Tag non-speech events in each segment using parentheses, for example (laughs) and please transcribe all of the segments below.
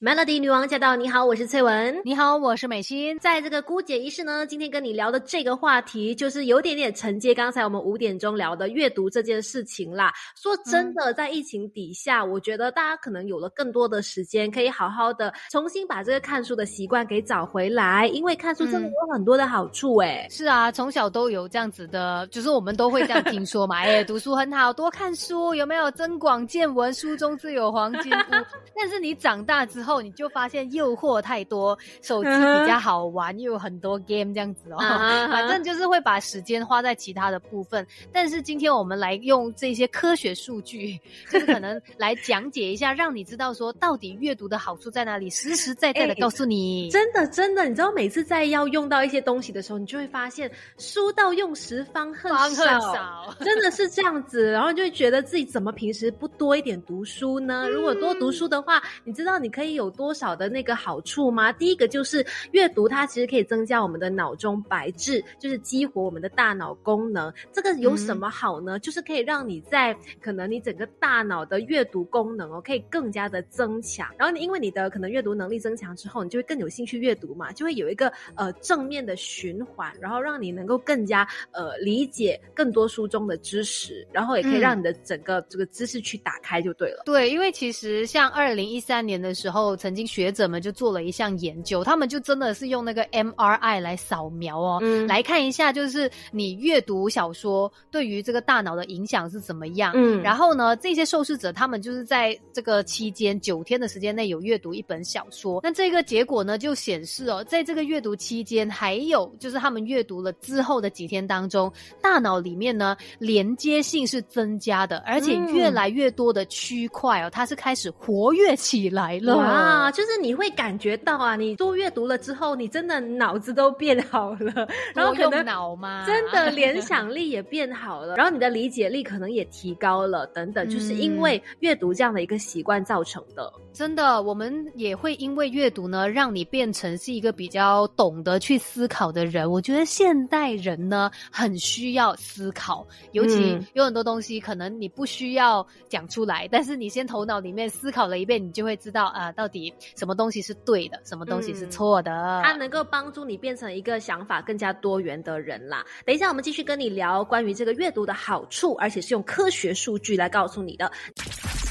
Melody 女王驾到！你好，我是翠文。你好，我是美心。在这个姑姐仪式呢，今天跟你聊的这个话题，就是有点点承接刚才我们五点钟聊的阅读这件事情啦。说真的，在疫情底下，我觉得大家可能有了更多的时间，可以好好的重新把这个看书的习惯给找回来。因为看书真的有很多的好处，哎，是啊，从小都有这样子的，就是我们都会这样听说嘛。(laughs) 哎，读书很好，多看书，有没有增广见闻？书中自有黄金屋。(laughs) 但是你长大之后，后你就发现诱惑太多，手机比较好玩，又有很多 game 这样子哦。反正就是会把时间花在其他的部分。但是今天我们来用这些科学数据，就是可能 (laughs) 来讲解一下，让你知道说到底阅读的好处在哪里，实实在在的告诉你。真的真的，你知道每次在要用到一些东西的时候，你就会发现书到用时方恨少，真的是这样子。然后就会觉得自己怎么平时不多一点读书呢？如果多读书的话，你知道你可以。有多少的那个好处吗？第一个就是阅读，它其实可以增加我们的脑中白质，就是激活我们的大脑功能。这个有什么好呢？就是可以让你在可能你整个大脑的阅读功能哦，可以更加的增强。然后你因为你的可能阅读能力增强之后，你就会更有兴趣阅读嘛，就会有一个呃正面的循环，然后让你能够更加呃理解更多书中的知识，然后也可以让你的整个这个知识去打开就对了。对，因为其实像二零一三年的时候。曾经学者们就做了一项研究，他们就真的是用那个 MRI 来扫描哦，来看一下就是你阅读小说对于这个大脑的影响是怎么样。嗯，然后呢，这些受试者他们就是在这个期间九天的时间内有阅读一本小说，那这个结果呢就显示哦，在这个阅读期间，还有就是他们阅读了之后的几天当中，大脑里面呢连接性是增加的，而且越来越多的区块哦，它是开始活跃起来了。啊，就是你会感觉到啊，你多阅读了之后，你真的脑子都变好了，(laughs) 然后可能脑吗？真的联想力也变好了，(laughs) 然后你的理解力可能也提高了，等等，就是因为阅读这样的一个习惯造成的。真的，我们也会因为阅读呢，让你变成是一个比较懂得去思考的人。我觉得现代人呢，很需要思考，尤其有很多东西可能你不需要讲出来，但是你先头脑里面思考了一遍，你就会知道啊，到底。什么东西是对的，什么东西是错的？它能够帮助你变成一个想法更加多元的人啦。等一下，我们继续跟你聊关于这个阅读的好处，而且是用科学数据来告诉你的。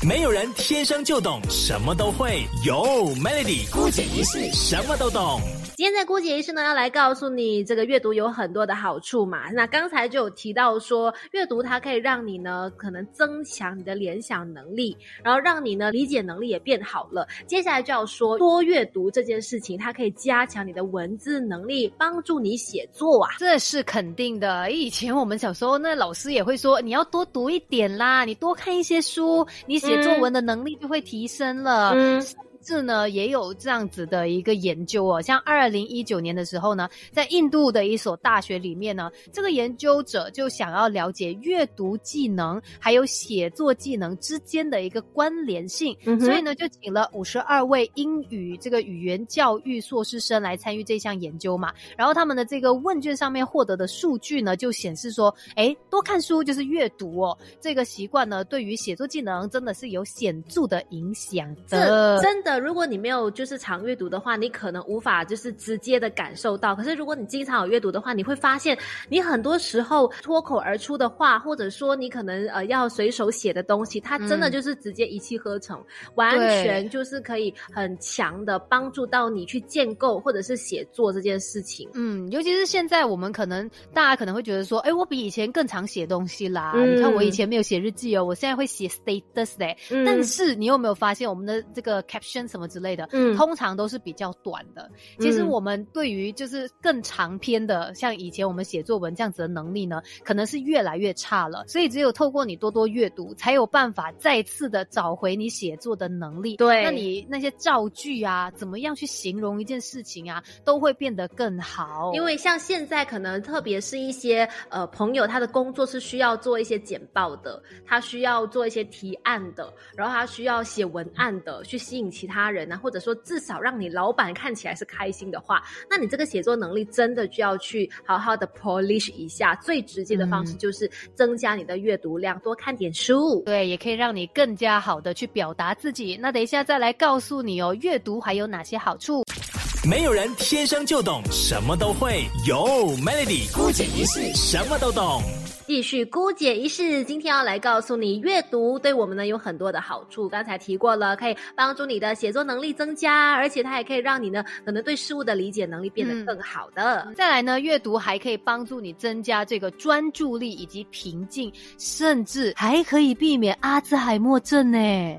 没有人天生就懂什么都会，有 Melody 姑姐一世什么都懂。今天在郭姐医师呢，要来告诉你这个阅读有很多的好处嘛。那刚才就有提到说，阅读它可以让你呢，可能增强你的联想能力，然后让你呢理解能力也变好了。接下来就要说多阅读这件事情，它可以加强你的文字能力，帮助你写作啊。这是肯定的。以前我们小时候，那老师也会说，你要多读一点啦，你多看一些书，你写作文的能力就会提升了。嗯。是呢，也有这样子的一个研究哦。像二零一九年的时候呢，在印度的一所大学里面呢，这个研究者就想要了解阅读技能还有写作技能之间的一个关联性，所以呢，就请了五十二位英语这个语言教育硕士生来参与这项研究嘛。然后他们的这个问卷上面获得的数据呢，就显示说，哎，多看书就是阅读哦，这个习惯呢，对于写作技能真的是有显著的影响的，真的。如果你没有就是常阅读的话，你可能无法就是直接的感受到。可是如果你经常有阅读的话，你会发现你很多时候脱口而出的话，或者说你可能呃要随手写的东西，它真的就是直接一气呵成，完全就是可以很强的帮助到你去建构或者是写作这件事情。嗯，尤其是现在我们可能大家可能会觉得说，哎，我比以前更常写东西啦。你看我以前没有写日记哦，我现在会写 status 嘞。但是你有没有发现我们的这个 caption？什么之类的，嗯，通常都是比较短的。其实我们对于就是更长篇的，像以前我们写作文这样子的能力呢，可能是越来越差了。所以只有透过你多多阅读，才有办法再次的找回你写作的能力。对，那你那些造句啊，怎么样去形容一件事情啊，都会变得更好。因为像现在可能特别是一些呃朋友，他的工作是需要做一些简报的，他需要做一些提案的，然后他需要写文案的，去吸引其。其他人呢，或者说至少让你老板看起来是开心的话，那你这个写作能力真的就要去好好的 polish 一下。最直接的方式就是增加你的阅读量，多看点书。对，也可以让你更加好的去表达自己。那等一下再来告诉你哦，阅读还有哪些好处？没有人天生就懂什么都会，有 Melody 孤姐一世什么都懂。继续姑姐一世，今天要来告诉你，阅读对我们呢有很多的好处。刚才提过了，可以帮助你的写作能力增加，而且它也可以让你呢可能对事物的理解能力变得更好的。再来呢，阅读还可以帮助你增加这个专注力以及平静，甚至还可以避免阿兹海默症呢，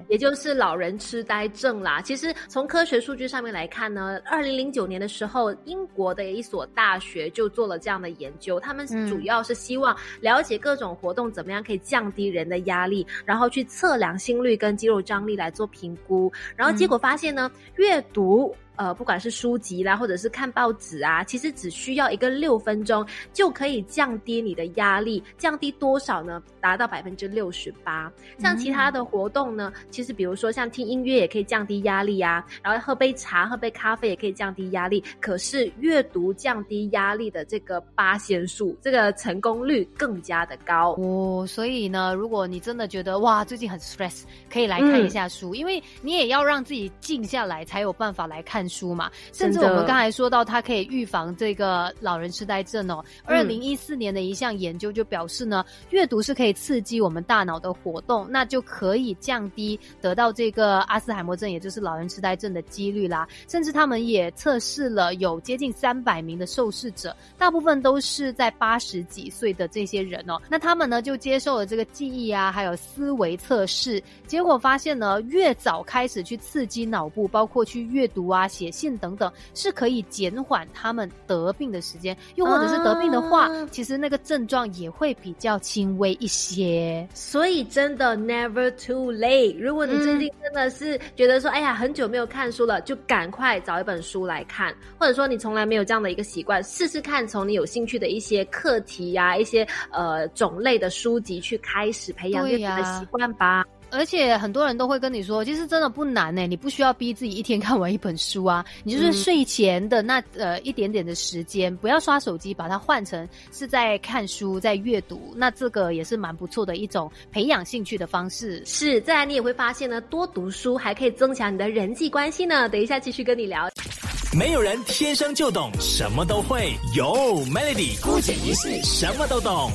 也就是老人痴呆症啦。其实从科学数据上面来看呢，二零零九年的时候，英国的一所大学就做了这样的研究，他们主要是希望了。了解各种活动怎么样可以降低人的压力，然后去测量心率跟肌肉张力来做评估，然后结果发现呢，阅读。呃，不管是书籍啦，或者是看报纸啊，其实只需要一个六分钟就可以降低你的压力，降低多少呢？达到百分之六十八。像其他的活动呢，其实比如说像听音乐也可以降低压力啊，然后喝杯茶、喝杯咖啡也可以降低压力。可是阅读降低压力的这个八仙术，这个成功率更加的高哦。所以呢，如果你真的觉得哇，最近很 stress，可以来看一下书，因为你也要让自己静下来，才有办法来看。书嘛，甚至我们刚才说到，它可以预防这个老人痴呆症哦。二零一四年的一项研究就表示呢，阅读是可以刺激我们大脑的活动，那就可以降低得到这个阿斯海默症，也就是老人痴呆症的几率啦。甚至他们也测试了有接近三百名的受试者，大部分都是在八十几岁的这些人哦。那他们呢就接受了这个记忆啊，还有思维测试，结果发现呢，越早开始去刺激脑部，包括去阅读啊。写信等等是可以减缓他们得病的时间，又或者是得病的话，其实那个症状也会比较轻微一些。所以真的 never too late。如果你最近真的是觉得说，哎呀，很久没有看书了，就赶快找一本书来看，或者说你从来没有这样的一个习惯，试试看从你有兴趣的一些课题呀、一些呃种类的书籍去开始培养阅读的习惯吧。而且很多人都会跟你说，其实真的不难呢，你不需要逼自己一天看完一本书啊，(laughs) 你就是睡前的那呃一点点的时间，不要刷手机，把它换成是在看书、在阅读，那这个也是蛮不错的一种培养兴趣的方式。是，再来你也会发现呢，多读书还可以增强你的人际关系呢。等一下继续跟你聊。没有人天生就懂什么都会，有 Melody 孤姐一世什么都懂。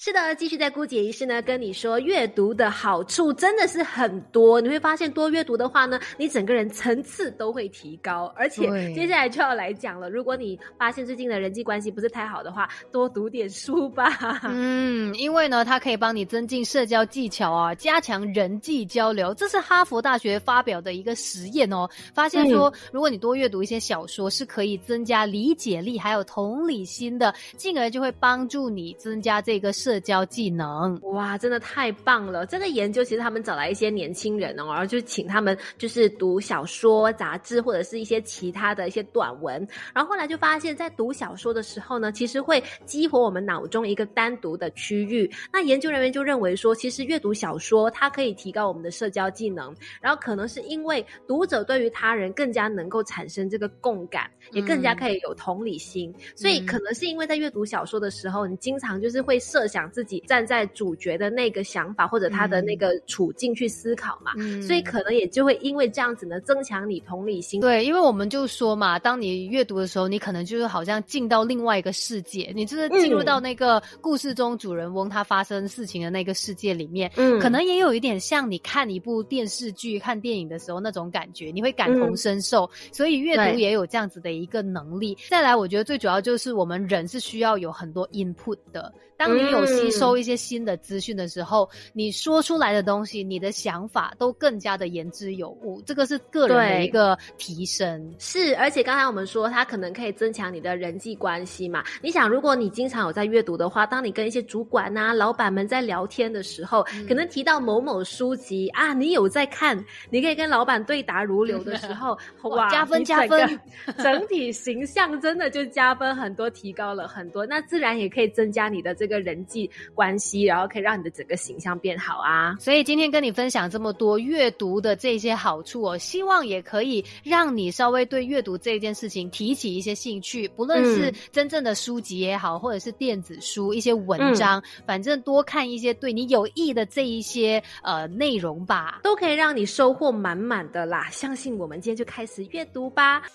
是的，继续在姑姐仪式呢，跟你说阅读的好处真的是很多。你会发现多阅读的话呢，你整个人层次都会提高。而且接下来就要来讲了，如果你发现最近的人际关系不是太好的话，多读点书吧。嗯，因为呢，它可以帮你增进社交技巧啊，加强人际交流。这是哈佛大学发表的一个实验哦，发现说，如果你多阅读一些小说，是可以增加理解力还有同理心的，进而就会帮助你增加这个社。社交技能哇，真的太棒了！这个研究其实他们找来一些年轻人哦，然后就请他们就是读小说、杂志或者是一些其他的一些短文，然后后来就发现，在读小说的时候呢，其实会激活我们脑中一个单独的区域。那研究人员就认为说，其实阅读小说它可以提高我们的社交技能，然后可能是因为读者对于他人更加能够产生这个共感，也更加可以有同理心，所以可能是因为在阅读小说的时候，你经常就是会设想。自己站在主角的那个想法或者他的那个处境去思考嘛，所以可能也就会因为这样子呢，增强你同理心。对，因为我们就说嘛，当你阅读的时候，你可能就是好像进到另外一个世界，你就是进入到那个故事中主人翁他发生事情的那个世界里面，嗯，可能也有一点像你看一部电视剧、看电影的时候那种感觉，你会感同身受。所以阅读也有这样子的一个能力。再来，我觉得最主要就是我们人是需要有很多 input 的。当你有吸收一些新的资讯的时候，你说出来的东西，你的想法都更加的言之有物。这个是个人的一个提升。是，而且刚才我们说，它可能可以增强你的人际关系嘛。你想，如果你经常有在阅读的话，当你跟一些主管呐、老板们在聊天的时候，可能提到某某书籍啊，你有在看，你可以跟老板对答如流的时候，(laughs) 哇，加分加分，(laughs) (laughs) 整体形象真的就加分很多，提高了很多。那自然也可以增加你的这。个人际际关系，然后可以让你的整个形象变好啊。所以今天跟你分享这么多阅读的这些好处哦，希望也可以让你稍微对阅读这件事情提起一些兴趣，不论是真正的书籍也好，或者是电子书一些文章，反正多看一些对你有益的这一些呃内容吧，都可以让你收获满满的啦。相信我们今天就开始阅读吧。